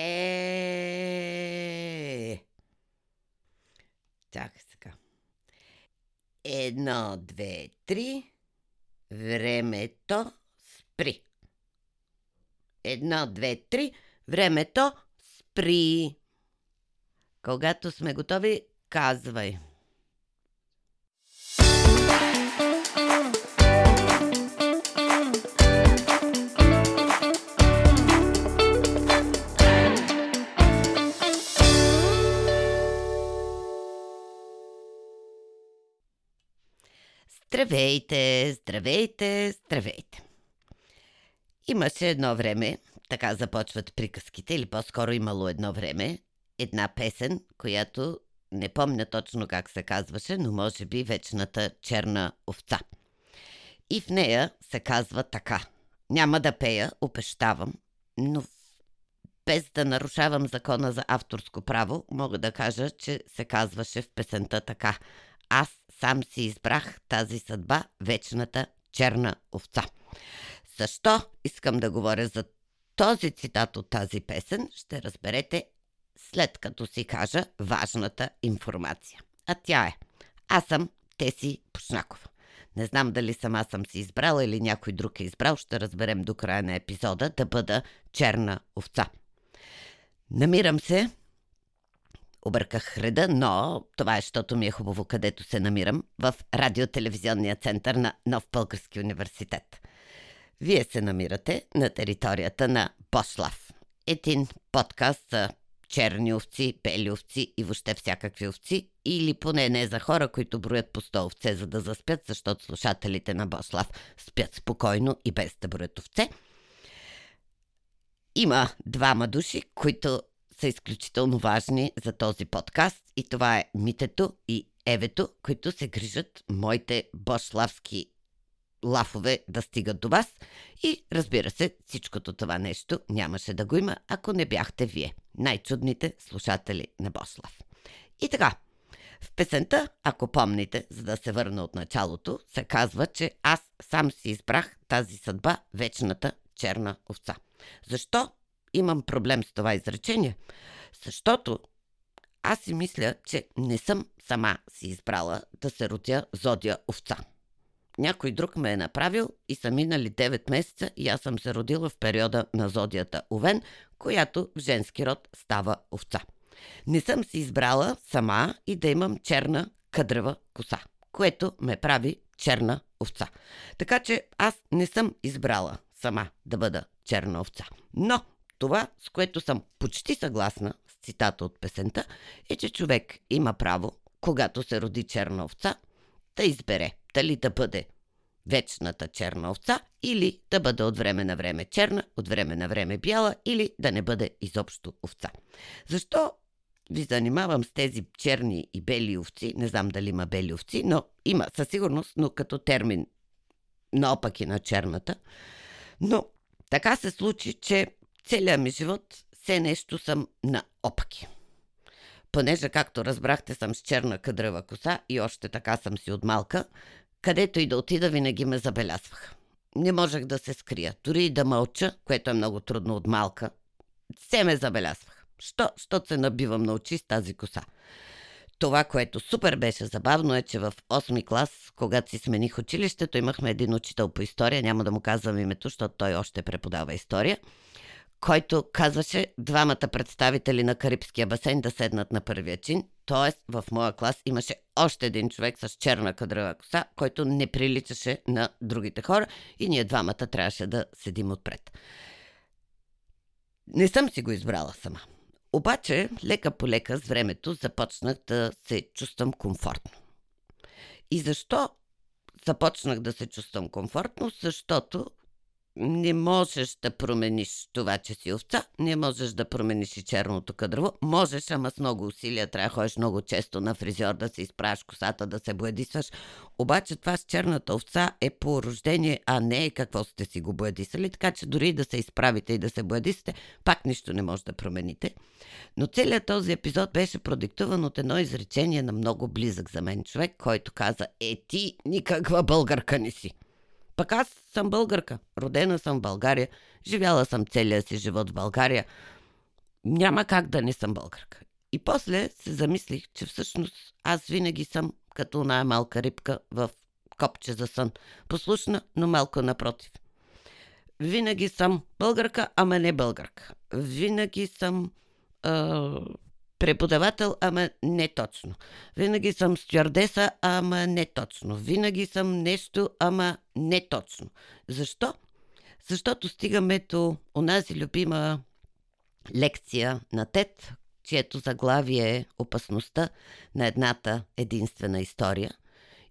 Е. Чакай сега. Едно, две, три. Времето спри. Едно, две, три. Времето спри. Когато сме готови, казвай. Здравейте, здравейте, здравейте! Имаше едно време, така започват приказките, или по-скоро имало едно време, една песен, която не помня точно как се казваше, но може би вечната черна овца. И в нея се казва така. Няма да пея, обещавам, но без да нарушавам закона за авторско право, мога да кажа, че се казваше в песента така. Аз сам си избрах тази съдба, вечната черна овца. Защо искам да говоря за този цитат от тази песен, ще разберете след като си кажа важната информация. А тя е Аз съм Теси Пушнакова. Не знам дали сама съм си избрала или някой друг е избрал, ще разберем до края на епизода да бъда черна овца. Намирам се обърках реда, но това е, защото ми е хубаво където се намирам, в радиотелевизионния център на Нов Български университет. Вие се намирате на територията на Бошлав. Един подкаст за черни овци, бели овци и въобще всякакви овци, или поне не за хора, които броят по 100 овце, за да заспят, защото слушателите на Бошлав спят спокойно и без да броят овце. Има двама души, които са изключително важни за този подкаст и това е Митето и Евето, които се грижат моите бошлавски лафове да стигат до вас и разбира се, всичкото това нещо нямаше да го има, ако не бяхте вие, най-чудните слушатели на Бошлав. И така, в песента, ако помните, за да се върна от началото, се казва, че аз сам си избрах тази съдба, вечната черна овца. Защо имам проблем с това изречение, защото аз си мисля, че не съм сама си избрала да се родя зодия овца. Някой друг ме е направил и са минали 9 месеца и аз съм се родила в периода на зодията Овен, която в женски род става овца. Не съм си избрала сама и да имам черна къдрева коса, което ме прави черна овца. Така че аз не съм избрала сама да бъда черна овца. Но това, с което съм почти съгласна с цитата от песента, е, че човек има право, когато се роди черна овца, да избере дали да бъде вечната черна овца или да бъде от време на време черна, от време на време бяла или да не бъде изобщо овца. Защо ви занимавам с тези черни и бели овци? Не знам дали има бели овци, но има със сигурност, но като термин наопаки на черната. Но така се случи, че целият ми живот все нещо съм на опаки. Понеже, както разбрахте, съм с черна къдрава коса и още така съм си от малка, където и да отида, винаги ме забелязвах. Не можех да се скрия, дори и да мълча, което е много трудно от малка. Все ме забелязвах. Що? Що се набивам на очи с тази коса. Това, което супер беше забавно е, че в 8 клас, когато си смених училището, имахме един учител по история, няма да му казвам името, защото той още преподава история – който казваше двамата представители на Карибския басейн да седнат на първия чин. Тоест, в моя клас имаше още един човек с черна кадрова коса, който не приличаше на другите хора и ние двамата трябваше да седим отпред. Не съм си го избрала сама. Обаче, лека по лека с времето започнах да се чувствам комфортно. И защо започнах да се чувствам комфортно? Защото не можеш да промениш това, че си овца, не можеш да промениш и черното кадрово. Можеш, ама с много усилия трябва да ходиш много често на фризьор, да се изправиш косата, да се боядисваш. Обаче това с черната овца е по рождение, а не е какво сте си го боядисали, така че дори да се изправите и да се боядисате, пак нищо не може да промените. Но целият този епизод беше продиктуван от едно изречение на много близък за мен човек, който каза, е ти никаква българка не си. Пък аз съм българка. Родена съм в България. Живяла съм целия си живот в България. няма как да не съм българка. И после се замислих, че всъщност аз винаги съм като най малка рибка в копче за сън. Послушна, но малко напротив. Винаги съм българка, ама не българка. Винаги съм а, преподавател, ама не точно. Винаги съм стюардеса, ама не точно. Винаги съм нещо, ама не точно. Защо? Защото стигаме до онази любима лекция на ТЕД, чието заглавие е Опасността на едната единствена история.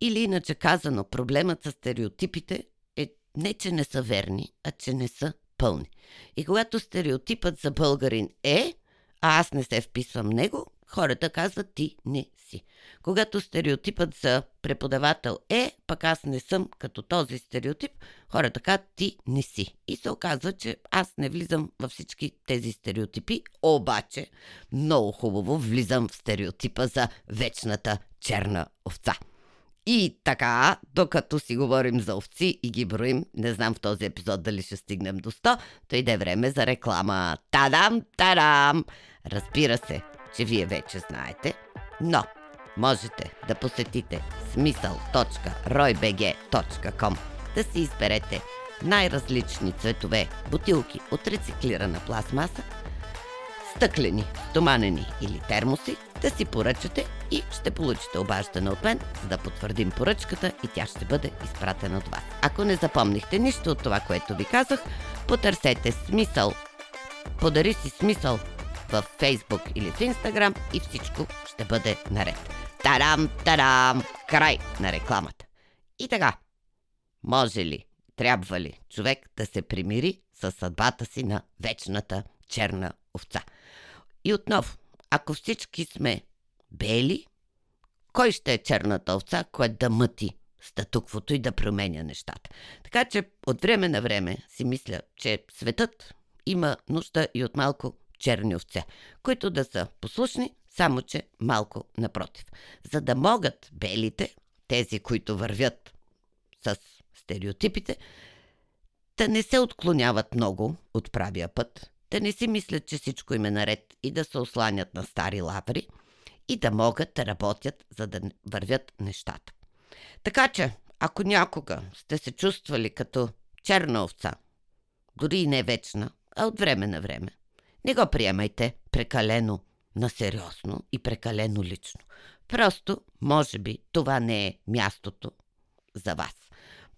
Или иначе казано, проблемът с стереотипите е не, че не са верни, а че не са пълни. И когато стереотипът за българин е, а аз не се вписвам него, хората казват ти не си. Когато стереотипът за преподавател е, пък аз не съм като този стереотип, хората казват ти не си. И се оказва, че аз не влизам във всички тези стереотипи, обаче много хубаво влизам в стереотипа за вечната черна овца. И така, докато си говорим за овци и ги броим, не знам в този епизод дали ще стигнем до 100, то иде време за реклама. Тадам, тадам! Разбира се, че вие вече знаете, но можете да посетите смисъл.roybg.com да си изберете най-различни цветове бутилки от рециклирана пластмаса, стъклени, стоманени или термоси, да си поръчате и ще получите обаждане от мен, за да потвърдим поръчката и тя ще бъде изпратена от вас. Ако не запомнихте нищо от това, което ви казах, потърсете смисъл. Подари си смисъл в Фейсбук или в Инстаграм и всичко ще бъде наред. Тарам, тарам! Край на рекламата. И така, може ли, трябва ли човек да се примири с съдбата си на вечната черна овца? И отново, ако всички сме бели, кой ще е черната овца, която да мъти статуквото и да променя нещата? Така че от време на време си мисля, че светът има нужда и от малко черни овце, които да са послушни, само че малко напротив. За да могат белите, тези, които вървят с стереотипите, да не се отклоняват много от правия път, да не си мислят, че всичко им е наред и да се осланят на стари лаври и да могат да работят, за да вървят нещата. Така че, ако някога сте се чувствали като черна овца, дори и не вечна, а от време на време, не го приемайте прекалено насериозно и прекалено лично. Просто, може би, това не е мястото за вас.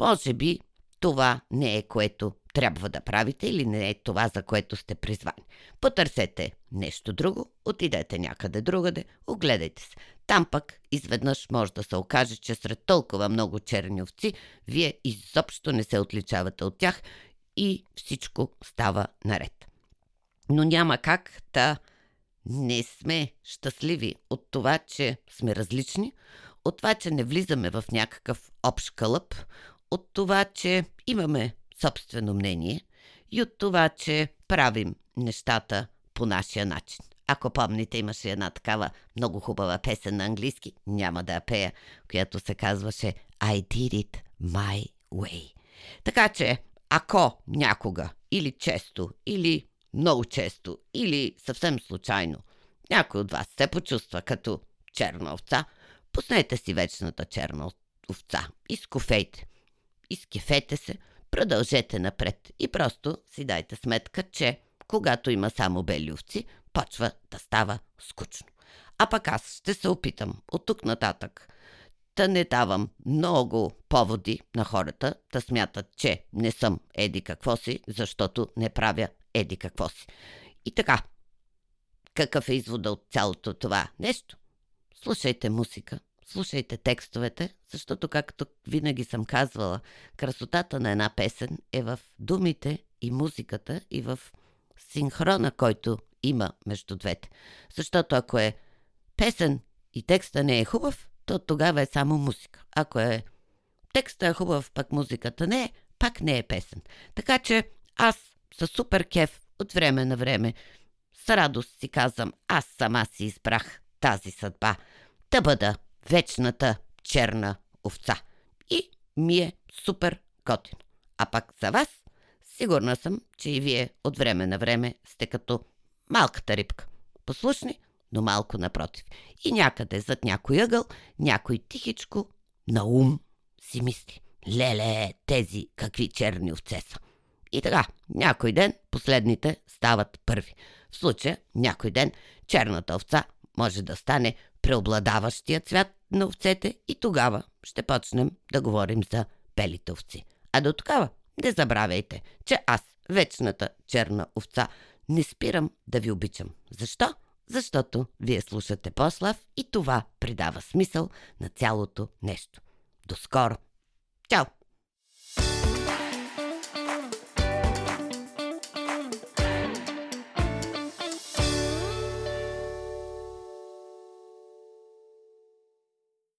Може би, това не е което трябва да правите или не е това, за което сте призвани. Потърсете нещо друго, отидете някъде другаде, огледайте се. Там пък изведнъж може да се окаже, че сред толкова много черни овци, вие изобщо не се отличавате от тях и всичко става наред но няма как да не сме щастливи от това, че сме различни, от това, че не влизаме в някакъв общ кълъп, от това, че имаме собствено мнение и от това, че правим нещата по нашия начин. Ако помните, имаше една такава много хубава песен на английски, няма да я пея, която се казваше I did it my way. Така че, ако някога или често, или много често или съвсем случайно някой от вас се почувства като черна овца, пуснете си вечната черна овца, изкофейте, изкефете се, продължете напред и просто си дайте сметка, че когато има само бели овци, почва да става скучно. А пък аз ще се опитам от тук нататък да не давам много поводи на хората да смятат, че не съм еди какво си, защото не правя еди какво си. И така, какъв е извода от цялото това нещо? Слушайте музика, слушайте текстовете, защото, както винаги съм казвала, красотата на една песен е в думите и музиката и в синхрона, който има между двете. Защото ако е песен и текста не е хубав, то тогава е само музика. Ако е текста е хубав, пък музиката не е, пак не е песен. Така че аз със супер кеф от време на време. С радост си казвам, аз сама си избрах тази съдба. Да бъда вечната черна овца. И ми е супер готино. А пак за вас, сигурна съм, че и вие от време на време сте като малката рибка. Послушни, но малко напротив. И някъде зад някой ъгъл, някой тихичко на ум си мисли. Леле, тези какви черни овце са. И така, някой ден последните стават първи. В случая, някой ден черната овца може да стане преобладаващия цвят на овцете и тогава ще почнем да говорим за белите овци. А до тогава не забравяйте, че аз, вечната черна овца, не спирам да ви обичам. Защо? Защото вие слушате Послав и това придава смисъл на цялото нещо. До скоро! Чао!